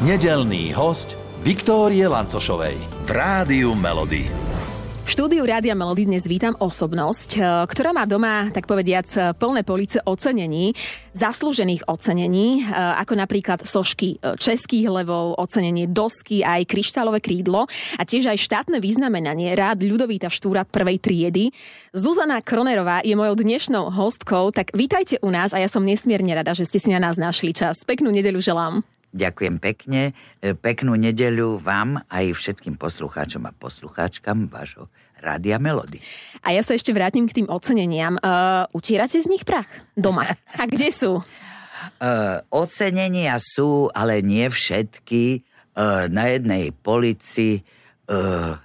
Nedelný host Viktórie Lancošovej v Rádiu Melody. V štúdiu Rádia Melody dnes vítam osobnosť, e, ktorá má doma, tak povediac, plné police ocenení, zaslúžených ocenení, e, ako napríklad sošky e, českých levov, ocenenie dosky, aj kryštálové krídlo a tiež aj štátne vyznamenanie rád Ľudovíta Štúra prvej triedy. Zuzana Kronerová je mojou dnešnou hostkou, tak vítajte u nás a ja som nesmierne rada, že ste si na nás našli čas. Peknú nedeľu želám. Ďakujem pekne. E, peknú nedeľu vám aj všetkým poslucháčom a poslucháčkam vášho Rádia Melody. A ja sa ešte vrátim k tým oceneniam. Uh, utierate z nich prach doma? A kde sú? Uh, ocenenia sú, ale nie všetky. Uh, na jednej polici uh,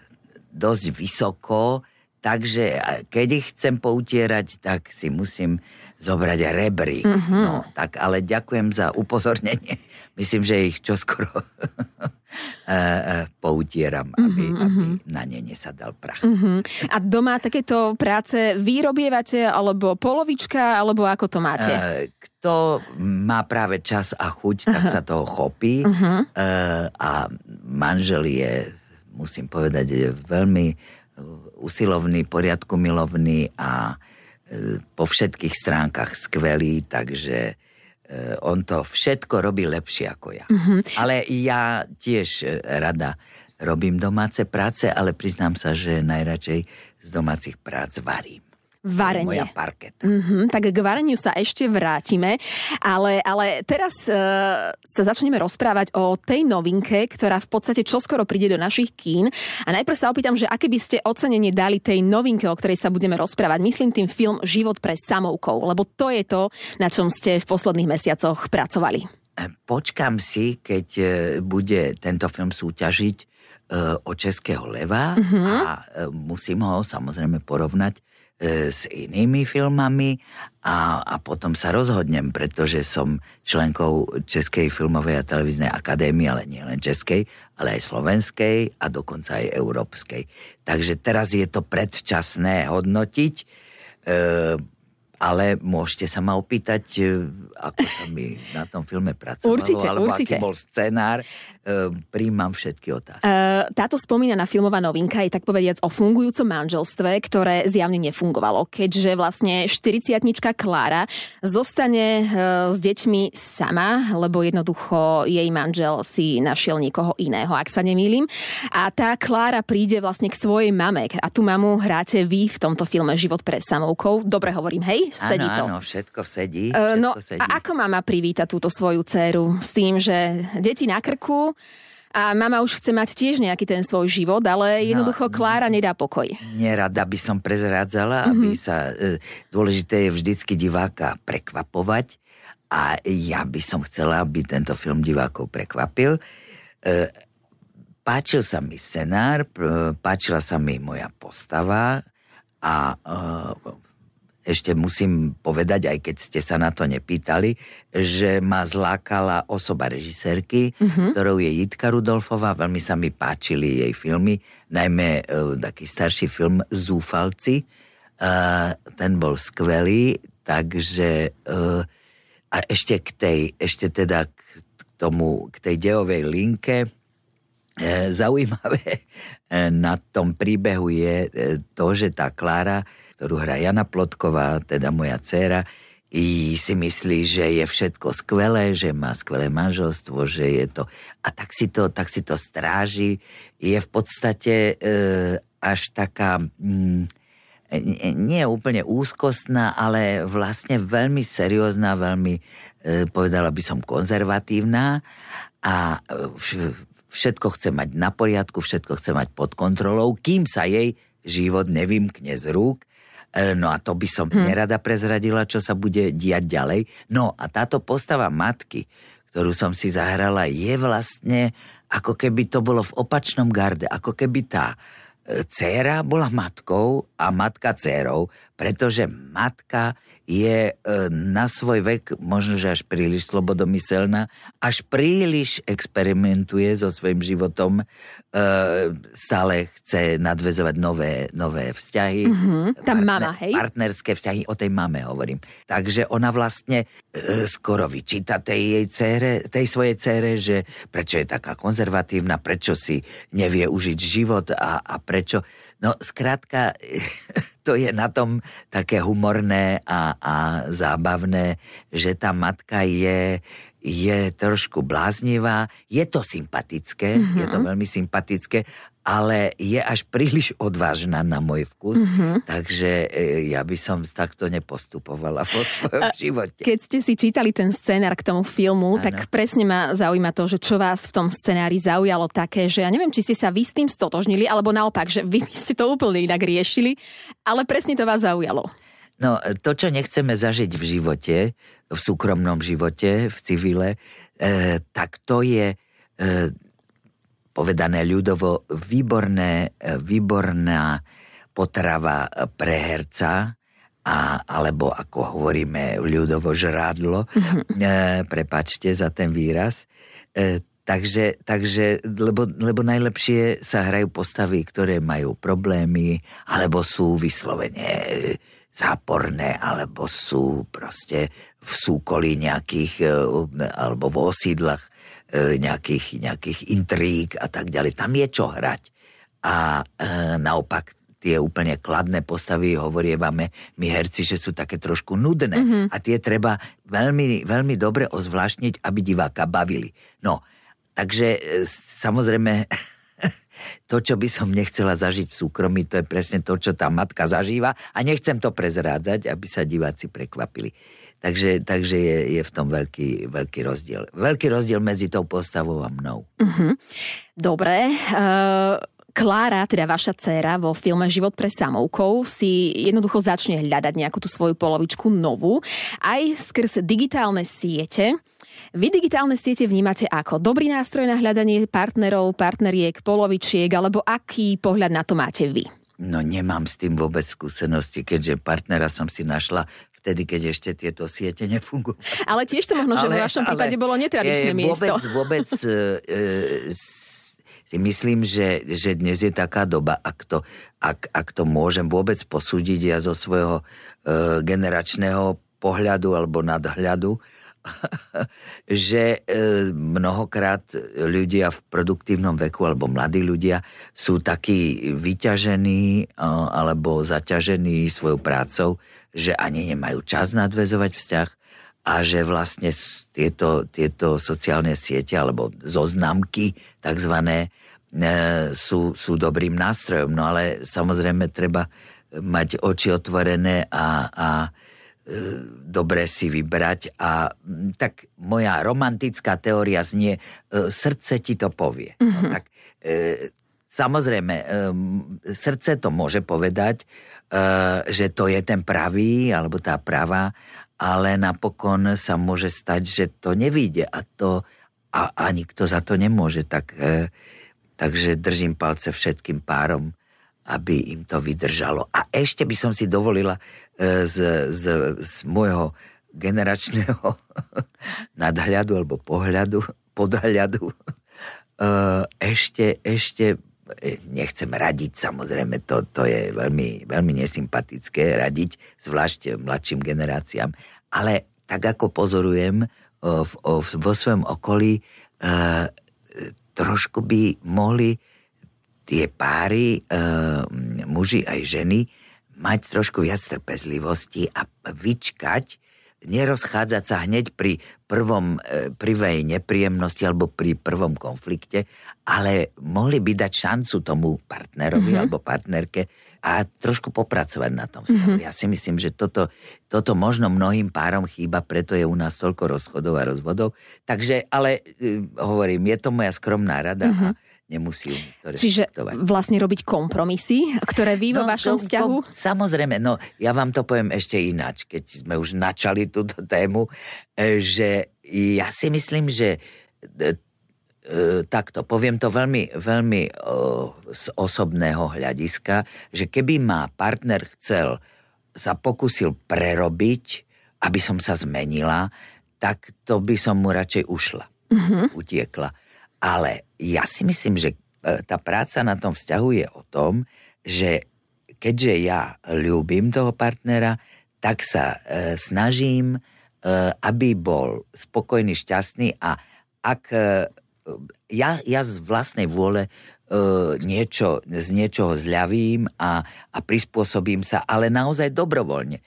dosť vysoko, takže keď ich chcem poutierať, tak si musím zobrať rebrík. Mm-hmm. No, tak ale ďakujem za upozornenie. Myslím, že ich čoskoro poutieram, aby, mm-hmm. aby na ne nesadal prach. Mm-hmm. A doma takéto práce vy robievate, alebo polovička, alebo ako to máte? Kto má práve čas a chuť, tak Aha. sa toho chopí. Uh-huh. A manžel je, musím povedať, je veľmi usilovný, poriadku milovný a po všetkých stránkach skvelý, takže e, on to všetko robí lepšie ako ja. Mm-hmm. Ale ja tiež e, rada robím domáce práce, ale priznám sa, že najradšej z domácich prác varím. Varenie. Moja parketa. Mm-hmm, tak k vareniu sa ešte vrátime, ale, ale teraz uh, sa začneme rozprávať o tej novinke, ktorá v podstate čoskoro príde do našich kín. A najprv sa opýtam, že aké by ste ocenenie dali tej novinke, o ktorej sa budeme rozprávať. Myslím tým film Život pre samovkov, lebo to je to, na čom ste v posledných mesiacoch pracovali. E, počkam si, keď e, bude tento film súťažiť o Českého leva mm-hmm. a musím ho samozrejme porovnať E, s inými filmami a, a potom sa rozhodnem, pretože som členkou Českej filmovej a televíznej akadémie, ale nie len Českej, ale aj slovenskej a dokonca aj európskej. Takže teraz je to predčasné hodnotiť. E, ale môžete sa ma opýtať, e, ako sa mi na tom filme pracovalo, určite, alebo určite. aký bol scenár. E, príjmam všetky otázky. Uh, táto spomínaná filmová novinka je tak povediac o fungujúcom manželstve, ktoré zjavne nefungovalo, keďže vlastne 40 Klára zostane uh, s deťmi sama, lebo jednoducho jej manžel si našiel niekoho iného, ak sa nemýlim. A tá Klára príde vlastne k svojej mame a tú mamu hráte vy v tomto filme Život pre samovkov. Dobre hovorím, hej? Sedí áno, to. Áno, všetko sedí. No všetko sedí. a ako mama privíta túto svoju dceru? S tým, že deti na krku a mama už chce mať tiež nejaký ten svoj život, ale no, jednoducho no, Klára nedá pokoj. Nerada by som prezrádzala, mm-hmm. aby sa... E, dôležité je vždycky diváka prekvapovať a ja by som chcela, aby tento film divákov prekvapil. E, páčil sa mi scenár, páčila sa mi moja postava a e, ešte musím povedať, aj keď ste sa na to nepýtali, že ma zlákala osoba režisérky, mm-hmm. ktorou je Jitka Rudolfová. Veľmi sa mi páčili jej filmy, najmä uh, taký starší film Zúfalci. Uh, ten bol skvelý, takže uh, a ešte k tej, ešte teda k tomu, k tej dejovej linke, Zaujímavé na tom príbehu je to, že tá Klára ktorú hrá Jana Plotková, teda moja dcéra, i si myslí, že je všetko skvelé, že má skvelé manželstvo, že je to... A tak si to, tak si to stráži. Je v podstate e, až taká... Mm, nie úplne úzkostná, ale vlastne veľmi seriózna, veľmi, e, povedala by som, konzervatívna a e, všetko chce mať na poriadku, všetko chce mať pod kontrolou, kým sa jej život nevymkne z rúk E, no a to by som hmm. nerada prezradila, čo sa bude diať ďalej. No a táto postava matky, ktorú som si zahrala, je vlastne ako keby to bolo v opačnom garde, ako keby tá e, dcéra bola matkou a matka dcérou, pretože matka je e, na svoj vek možno, že až príliš slobodomyselná, až príliš experimentuje so svojím životom, e, stále chce nadvezovať nové, nové vzťahy. Mm-hmm, tá partner, mama, hej? Partnerské vzťahy, o tej mame hovorím. Takže ona vlastne e, skoro vyčíta tej jej cére, tej svojej cére, že prečo je taká konzervatívna, prečo si nevie užiť život a, a prečo No, skrátka, to je na tom také humorné a, a zábavné, že tá matka je, je trošku bláznivá, je to sympatické, mm-hmm. je to mhm. veľmi sympatické, ale je až príliš odvážna na môj vkus, mm-hmm. takže e, ja by som takto nepostupovala vo svojom živote. Keď ste si čítali ten scenár k tomu filmu, ano. tak presne ma zaujíma to, že čo vás v tom scenári zaujalo také, že ja neviem, či ste sa vy s tým stotožnili, alebo naopak, že vy ste to úplne inak riešili, ale presne to vás zaujalo. No, to, čo nechceme zažiť v živote, v súkromnom živote, v civile, e, tak to je e, povedané ľudovo, výborné, výborná potrava pre herca, a, alebo ako hovoríme ľudovo žrádlo, mm-hmm. e, prepačte za ten výraz. E, takže, takže lebo, lebo najlepšie sa hrajú postavy, ktoré majú problémy, alebo sú vyslovene záporné, alebo sú proste v súkolí nejakých, e, alebo v osídlach nejakých, nejakých intríg a tak ďalej. Tam je čo hrať. A e, naopak tie úplne kladné postavy hovorievame my herci, že sú také trošku nudné mm-hmm. a tie treba veľmi, veľmi dobre ozvláštniť, aby diváka bavili. No, takže e, samozrejme to, čo by som nechcela zažiť v súkromí, to je presne to, čo tá matka zažíva a nechcem to prezrádzať, aby sa diváci prekvapili. Takže, takže je, je v tom veľký, veľký rozdiel. Veľký rozdiel medzi tou postavou a mnou. Uh-huh. Dobre. Uh... Klára, teda vaša dcéra vo filme Život pre samovkov si jednoducho začne hľadať nejakú tú svoju polovičku novú, aj skrz digitálne siete. Vy digitálne siete vnímate ako dobrý nástroj na hľadanie partnerov, partneriek, polovičiek, alebo aký pohľad na to máte vy? No nemám s tým vôbec skúsenosti, keďže partnera som si našla vtedy, keď ešte tieto siete nefungujú. Ale tiež to možno, že ale, v vašom prípade bolo netradičné je, miesto. Vôbec, vôbec e, e, si myslím, že, že dnes je taká doba, ak to, ak, ak to môžem vôbec posúdiť ja zo svojho e, generačného pohľadu alebo nadhľadu, že e, mnohokrát ľudia v produktívnom veku alebo mladí ľudia sú takí vyťažení e, alebo zaťažení svojou prácou, že ani nemajú čas nadvezovať vzťah a že vlastne tieto, tieto sociálne siete alebo zoznamky takzvané e, sú, sú dobrým nástrojom. No ale samozrejme treba mať oči otvorené a, a E, dobre si vybrať a tak moja romantická teória znie, e, srdce ti to povie. Mm-hmm. No, mhm. tak e, samozrejme, e, srdce to môže povedať, že to je ten pravý alebo tá pravá, ale napokon sa môže stať, že to nevíde a to a, a nikto za to nemôže. Tak, e, takže držím palce všetkým párom, aby im to vydržalo. A ešte by som si dovolila e, z, z, z môjho generačného nadhľadu alebo pohľadu, podhľadu e, ešte, ešte nechcem radiť, samozrejme, to, to je veľmi, veľmi nesympatické radiť, zvlášť mladším generáciám, ale tak ako pozorujem vo svojom okolí, trošku by mohli tie páry, e, muži aj ženy, mať trošku viac trpezlivosti a vyčkať, nerozchádzať sa hneď pri prvom, e, prvej nepríjemnosti alebo pri prvom konflikte, ale mohli by dať šancu tomu partnerovi mm-hmm. alebo partnerke a trošku popracovať na tom vzťahu. Mm-hmm. Ja si myslím, že toto, toto možno mnohým párom chýba, preto je u nás toľko rozchodov a rozvodov. Takže, ale e, hovorím, je to moja skromná rada mm-hmm. a nemusí to Čiže vlastne robiť kompromisy, ktoré vy vo no, vašom to, vzťahu? To, samozrejme, no ja vám to poviem ešte ináč, keď sme už načali túto tému, e, že ja si myslím, že e, e, takto, poviem to veľmi, veľmi z osobného hľadiska, že keby ma partner chcel sa pokusil prerobiť, aby som sa zmenila, tak to by som mu radšej ušla, uh-huh. utiekla. Ale ja si myslím, že e, tá práca na tom vzťahu je o tom, že keďže ja ľúbim toho partnera, tak sa e, snažím, e, aby bol spokojný, šťastný a ak e, ja, ja z vlastnej vôle e, niečo, z niečoho zľavím a, a prispôsobím sa, ale naozaj dobrovoľne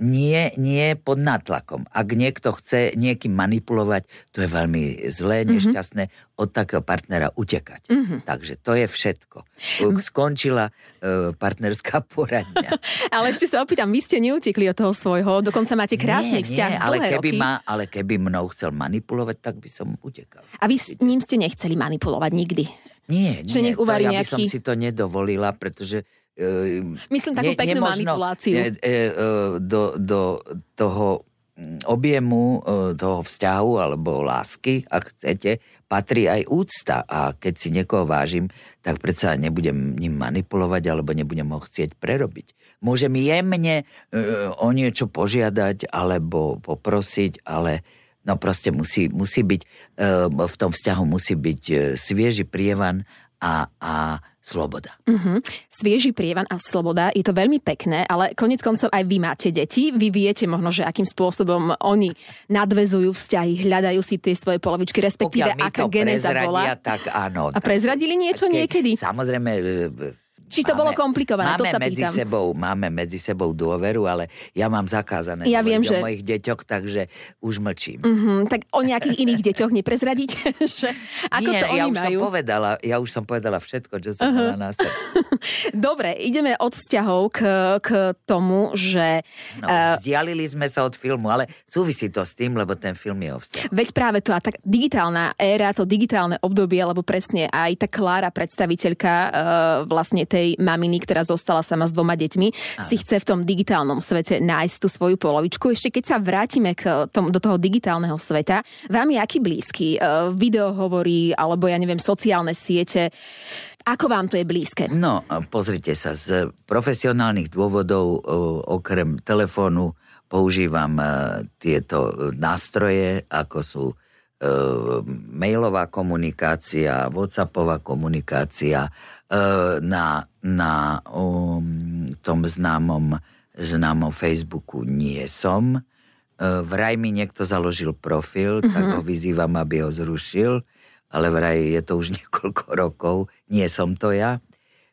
nie, nie pod nátlakom. Ak niekto chce niekým manipulovať, to je veľmi zlé, mhm. nešťastné, mm-hmm. od takého partnera utekať. Mm-hmm. Takže to je všetko. Skončila uh, partnerská poradňa. ale ešte sa opýtam, vy ste neutekli od toho svojho, dokonca máte krásny nie, vzťah. Nie, ale keby, ma, ale keby mnou chcel manipulovať, tak by som utekal. A vy s ním ste nechceli manipulovať nikdy? Nie, nie. Že nech uvarí ja by nejaký... som si to nedovolila, pretože Myslím takú ne, peknú nemožno, manipuláciu. Ne, e, e, do, do toho mm, objemu e, toho vzťahu alebo lásky, ak chcete, patrí aj úcta a keď si niekoho vážim, tak predsa nebudem ním manipulovať alebo nebudem ho chcieť prerobiť. Môžem jemne o niečo požiadať alebo poprosiť, ale no proste musí, musí byť, v tom vzťahu musí byť svieži prievan a, a sloboda. Uh-huh. Svieži prievan a sloboda, je to veľmi pekné, ale konec koncov aj vy máte deti. Vy viete možno, že akým spôsobom oni nadvezujú vzťahy, hľadajú si tie svoje polovičky, respektíve aká geneza bola. tak áno. A prezradili niečo ke, niekedy? Samozrejme, či to máme, bolo komplikované, máme to sa medzi pýtam. Sebou, máme medzi sebou dôveru, ale ja mám zakázané ja viem, že... o mojich deťoch, takže už mlčím. Uh-huh, tak o nejakých iných deťoch neprezradíte? že ako Nie, to oni ja už majú? som povedala, ja už som povedala všetko, čo som uh-huh. mala na sebe. Dobre, ideme od vzťahov k, k tomu, že... No, uh, vzdialili sme sa od filmu, ale súvisí to s tým, lebo ten film je o vzťahu. Veď práve to a tak digitálna éra, to digitálne obdobie, lebo presne aj tá Klára, predstaviteľka uh, vlastne tej maminy, ktorá zostala sama s dvoma deťmi, Aha. si chce v tom digitálnom svete nájsť tú svoju polovičku. Ešte keď sa vrátime k tom, do toho digitálneho sveta, vám je aký blízky? Uh, video hovorí, alebo ja neviem, sociálne siete. Ako vám to je blízke? No, pozrite sa, z profesionálnych dôvodov, okrem telefónu, používam tieto nástroje, ako sú mailová komunikácia, whatsappová komunikácia, na, na um, tom známom, známom Facebooku nie som. Vraj mi niekto založil profil, mm-hmm. tak ho vyzývam, aby ho zrušil ale vraj je to už niekoľko rokov, nie som to ja.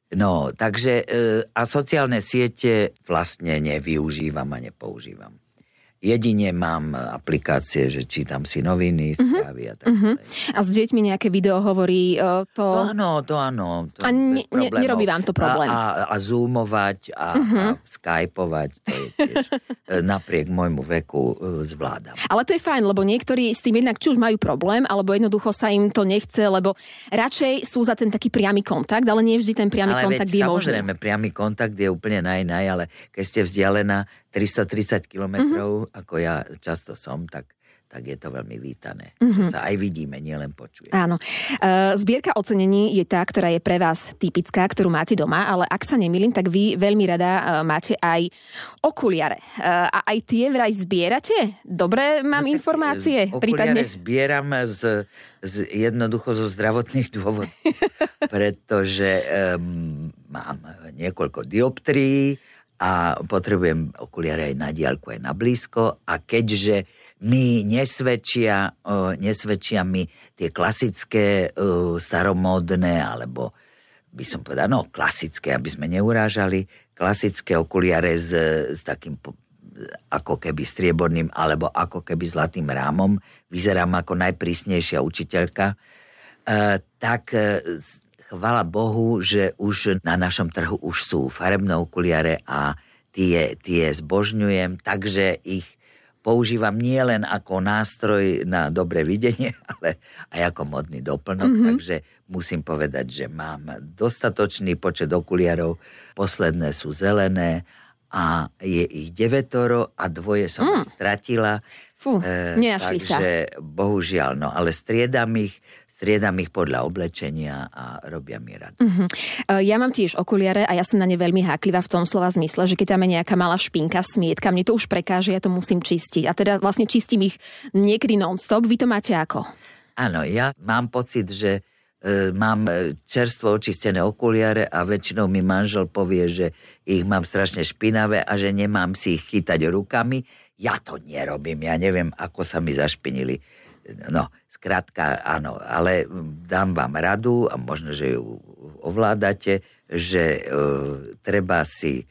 No, takže e, a sociálne siete vlastne nevyužívam a nepoužívam. Jedine mám aplikácie, že čítam si noviny, mhm. správy uh-huh. a tak uh-huh. A s deťmi nejaké video hovorí uh, to... To áno, to áno. To a ne, ne, nerobí vám to problém. A, a, a zoomovať a, uh-huh. a skypovať, to je tiež e, napriek môjmu veku uh, zvládam. Ale to je fajn, lebo niektorí s tým jednak či už majú problém, alebo jednoducho sa im to nechce, lebo radšej sú za ten taký priamy kontakt, ale nie vždy ten priamy ale kontakt veď, je možný. Samozrejme, priamy kontakt je úplne naj, naj, ale keď ste vzdialená 330 kilometrov, mm-hmm. ako ja často som, tak tak je to veľmi vítané. Mm-hmm. Že sa aj vidíme, nielen počujeme. Áno. Uh, zbierka ocenení je tá, ktorá je pre vás typická, ktorú máte doma, ale ak sa nemýlim, tak vy veľmi rada uh, máte aj okuliare. Uh, a aj tie vraj zbierate? Dobre mám no, informácie? Okuliare prípadne... zbieram z, z, jednoducho zo zdravotných dôvodov, pretože um, mám niekoľko dioptrií, a potrebujem okuliare aj na diálku, aj na blízko. A keďže mi nesvedčia, nesvedčia mi tie klasické, staromódne, alebo by som povedal, no klasické, aby sme neurážali, klasické okuliare s, s takým ako keby strieborným alebo ako keby zlatým rámom, vyzerám ako najprísnejšia učiteľka, uh, tak uh, chvala Bohu, že už na našom trhu už sú farebné okuliare a tie, tie zbožňujem, takže ich používam nie len ako nástroj na dobré videnie, ale aj ako modný doplnok, mm-hmm. takže musím povedať, že mám dostatočný počet okuliarov, posledné sú zelené a je ich devetoro a dvoje som mm. stratila. Fú, e, takže, sa. bohužiaľ, no ale striedam ich, striedam ich podľa oblečenia a robia mi radosť. Uh-huh. Ja mám tiež okuliare a ja som na ne veľmi háklivá v tom slova zmysle, že keď tam je nejaká malá špinka, smietka, mne to už prekáže, ja to musím čistiť. A teda vlastne čistím ich niekedy non-stop. Vy to máte ako? Áno, ja mám pocit, že e, mám e, čerstvo očistené okuliare a väčšinou mi manžel povie, že ich mám strašne špinavé a že nemám si ich chytať rukami. Ja to nerobím, ja neviem, ako sa mi zašpinili No, skrátka áno, ale dám vám radu a možno, že ju ovládate, že e, treba si e,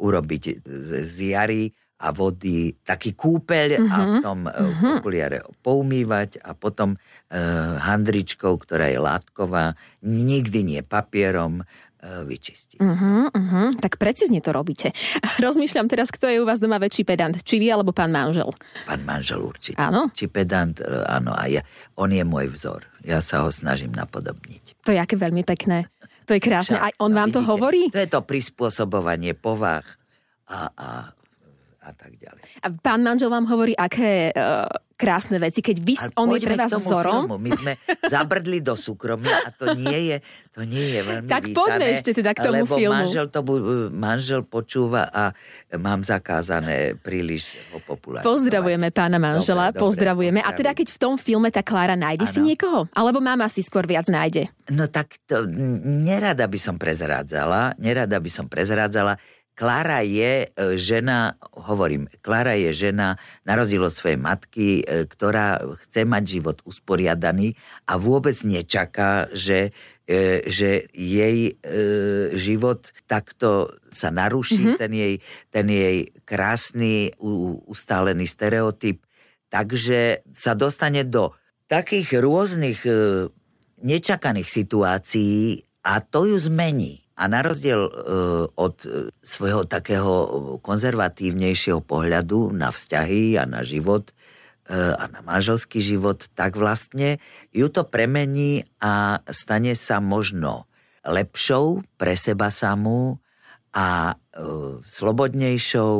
urobiť z, z jary a vody taký kúpeľ uh-huh. a v mhm. tom uh-huh. okuliare poumývať a potom e, handričkou, ktorá je látková, nikdy nie papierom, E, vyčistiť. Uh-huh, uh-huh. Tak precízne to robíte. Rozmýšľam teraz, kto je u vás doma väčší pedant, či vy alebo pán manžel. Pán manžel určite. Áno? Či pedant, e, áno. A ja, on je môj vzor. Ja sa ho snažím napodobniť. To je aké veľmi pekné. To je krásne. Však, Aj on no, vám vidíte, to hovorí? To je to prispôsobovanie povah a, a a tak ďalej. A pán manžel vám hovorí, aké uh, krásne veci, keď vy, on je pre vás vzorom. Filmu. My sme zabrdli do súkromia a to nie je, to nie je veľmi Tak vítané, poďme ešte teda k tomu lebo filmu. Manžel, to, manžel počúva a mám zakázané príliš ho popularizovať. Pozdravujeme pána manžela, dobre, pozdravujeme. Dobre, a teda keď v tom filme tá Klára nájde ano. si niekoho? Alebo mama si skôr viac nájde? No tak to nerada by som prezrádzala, nerada by som prezrádzala. Klára je e, žena, hovorím, Klára je žena, na rozdiel od svojej matky, e, ktorá chce mať život usporiadaný a vôbec nečaká, že, e, že jej život takto sa naruší, mm-hmm. ten, jej, ten jej krásny, ustálený stereotyp. Takže sa dostane do takých rôznych nečakaných situácií a to ju zmení. A na rozdiel e, od e, svojho takého konzervatívnejšieho pohľadu na vzťahy a na život e, a na manželský život, tak vlastne ju to premení a stane sa možno lepšou pre seba samú a slobodnejšou,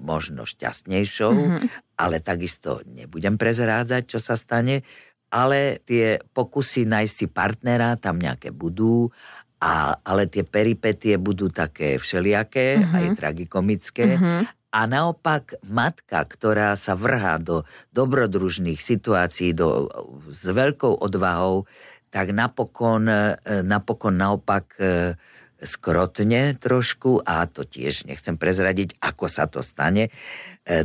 možno šťastnejšou, mm-hmm. ale takisto nebudem prezrádzať, čo sa stane, ale tie pokusy nájsť si partnera tam nejaké budú a, ale tie peripetie budú také všelijaké, uh-huh. aj tragikomické. Uh-huh. A naopak matka, ktorá sa vrhá do dobrodružných situácií do, s veľkou odvahou, tak napokon, e, napokon naopak e, skrotne trošku a to tiež nechcem prezradiť, ako sa to stane. E,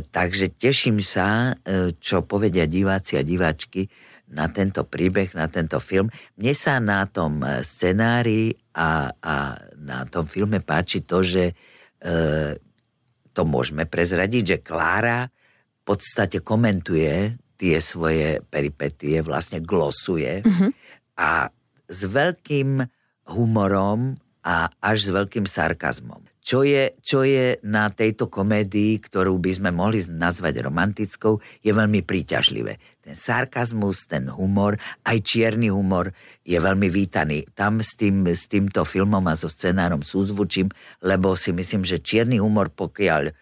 takže teším sa, čo povedia diváci a diváčky na tento príbeh, na tento film. Mne sa na tom scenári a, a na tom filme páči to, že e, to môžeme prezradiť, že Klára v podstate komentuje tie svoje peripetie, vlastne glosuje mm-hmm. a s veľkým humorom a až s veľkým sarkazmom čo je, čo je na tejto komédii, ktorú by sme mohli nazvať romantickou, je veľmi príťažlivé. Ten sarkazmus, ten humor, aj čierny humor je veľmi vítaný. Tam s, tým, s týmto filmom a so scenárom súzvučím, lebo si myslím, že čierny humor, pokiaľ e,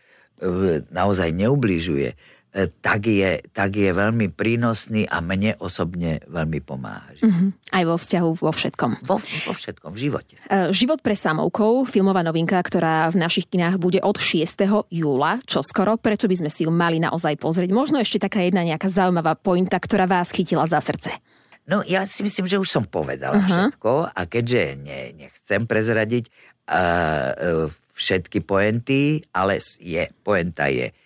naozaj neubližuje, tak je, tak je veľmi prínosný a mne osobne veľmi pomáha. Mm-hmm. Aj vo vzťahu, vo všetkom. Vo, vo všetkom, v živote. E, Život pre samovkov, filmová novinka, ktorá v našich kinách bude od 6. júla, čo skoro, prečo by sme si ju mali naozaj pozrieť. Možno ešte taká jedna nejaká zaujímavá pointa, ktorá vás chytila za srdce. No ja si myslím, že už som povedala uh-huh. všetko a keďže ne, nechcem prezradiť uh, všetky poenty, ale je, poenta je Uh,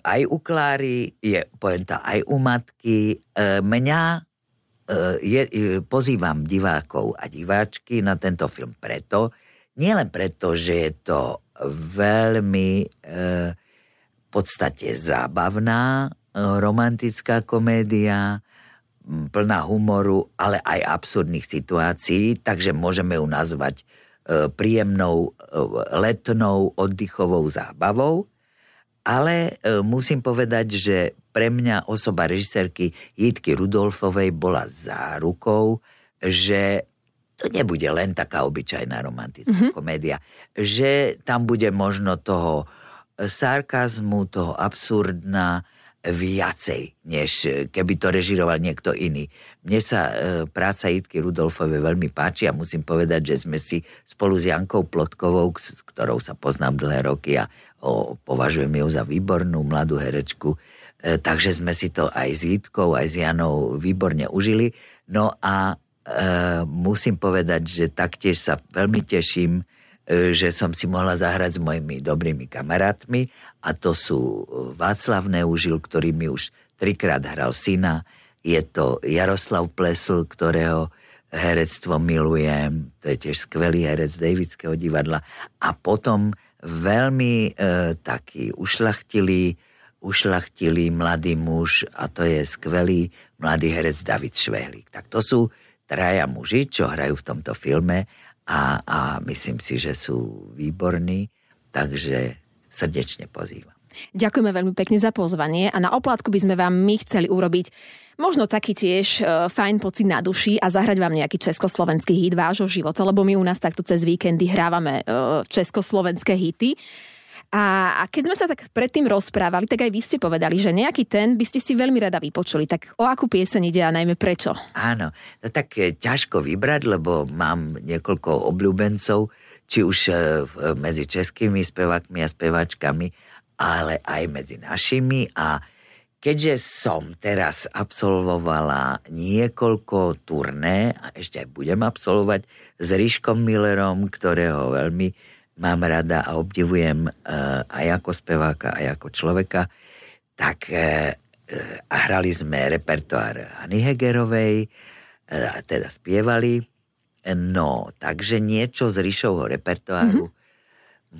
aj u Kláry, je poenta aj u matky. Uh, mňa uh, je, pozývam divákov a diváčky na tento film preto, nielen preto, že je to veľmi v podstate zábavná romantická komédia, plná humoru, ale aj absurdných situácií, takže môžeme ju nazvať príjemnou letnou oddychovou zábavou ale e, musím povedať, že pre mňa osoba režisérky Jitky Rudolfovej bola zárukou, že to nebude len taká obyčajná romantická mm-hmm. komédia. Že tam bude možno toho sarkazmu, toho absurdna, viacej, než keby to režiroval niekto iný. Mne sa e, práca Itky Rudolfovej veľmi páči a musím povedať, že sme si spolu s Jankou Plotkovou, s ktorou sa poznám dlhé roky a považujem ju za výbornú mladú herečku, e, takže sme si to aj s Jitkou, aj s Janou výborne užili. No a e, musím povedať, že taktiež sa veľmi teším, e, že som si mohla zahrať s mojimi dobrými kamarátmi. A to sú Václav Neužil, ktorý mi už trikrát hral syna, je to Jaroslav Plesl, ktorého herectvo milujem, to je tiež skvelý herec Davidského divadla. A potom veľmi e, taký ušlachtilý, ušlachtilý mladý muž a to je skvelý mladý herec David Švehlík. Tak to sú traja muži, čo hrajú v tomto filme a, a myslím si, že sú výborní, takže srdečne pozývam. Ďakujeme veľmi pekne za pozvanie a na oplátku by sme vám my chceli urobiť možno taký tiež uh, fajn pocit na duši a zahrať vám nejaký československý hit vášho života, lebo my u nás takto cez víkendy hrávame uh, československé hity. A, a keď sme sa tak predtým rozprávali, tak aj vy ste povedali, že nejaký ten by ste si veľmi rada vypočuli. Tak o akú pieseň ide a najmä prečo? Áno, to tak ťažko vybrať, lebo mám niekoľko obľúbencov, či už medzi českými spevákmi a speváčkami, ale aj medzi našimi a keďže som teraz absolvovala niekoľko turné a ešte aj budem absolvovať s Ríškom Millerom, ktorého veľmi mám rada a obdivujem uh, aj ako speváka, aj ako človeka, tak uh, uh, hrali sme repertoár Anny Hegerovej, teda spievali, no, takže niečo z Ríšovho repertoáru mm-hmm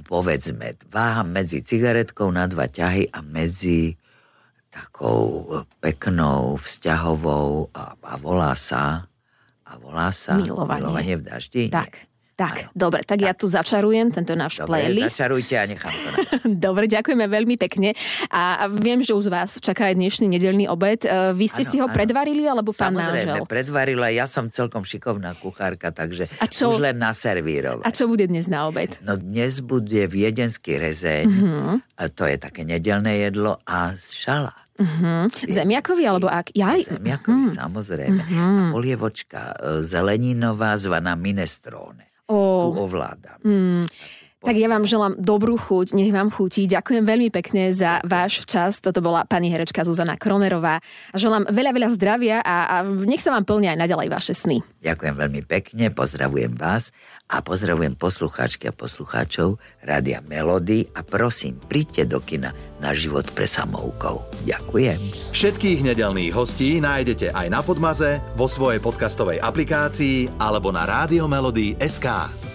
povedzme, váha medzi cigaretkou na dva ťahy a medzi takou peknou, vzťahovou a, a volá sa a volá sa milovanie, milovanie v daždi. Tak. Tak, ano. dobre, tak, tak ja tu začarujem tento náš dobre, playlist. začarujte a nechám to na Dobre, ďakujeme veľmi pekne. A viem, že už vás čaká aj dnešný nedelný obed. E, vy ste ano, si ho ano. predvarili, alebo pán Samozrejme, nážel? predvarila. Ja som celkom šikovná kuchárka, takže a čo, už len naservírovať. A čo bude dnes na obed? No dnes bude viedenský rezeň, a to je také nedelné jedlo a šalát. Uh-huh. Zemiakový alebo ak? Jaj. Zemiakový, uh-huh. samozrejme. Uh-huh. A polievočka e, zeleninová zvaná minestrone oh. tu ovládam. Mm. Tak ja vám želám dobrú chuť, nech vám chutí. Ďakujem veľmi pekne za váš čas. Toto bola pani herečka Zuzana Kronerová. Želám veľa, veľa zdravia a, a nech sa vám plnia aj naďalej vaše sny. Ďakujem veľmi pekne, pozdravujem vás a pozdravujem poslucháčky a poslucháčov Rádia Melody a prosím, príďte do kina na život pre samoukov. Ďakujem. Všetkých nedelných hostí nájdete aj na Podmaze, vo svojej podcastovej aplikácii alebo na SK.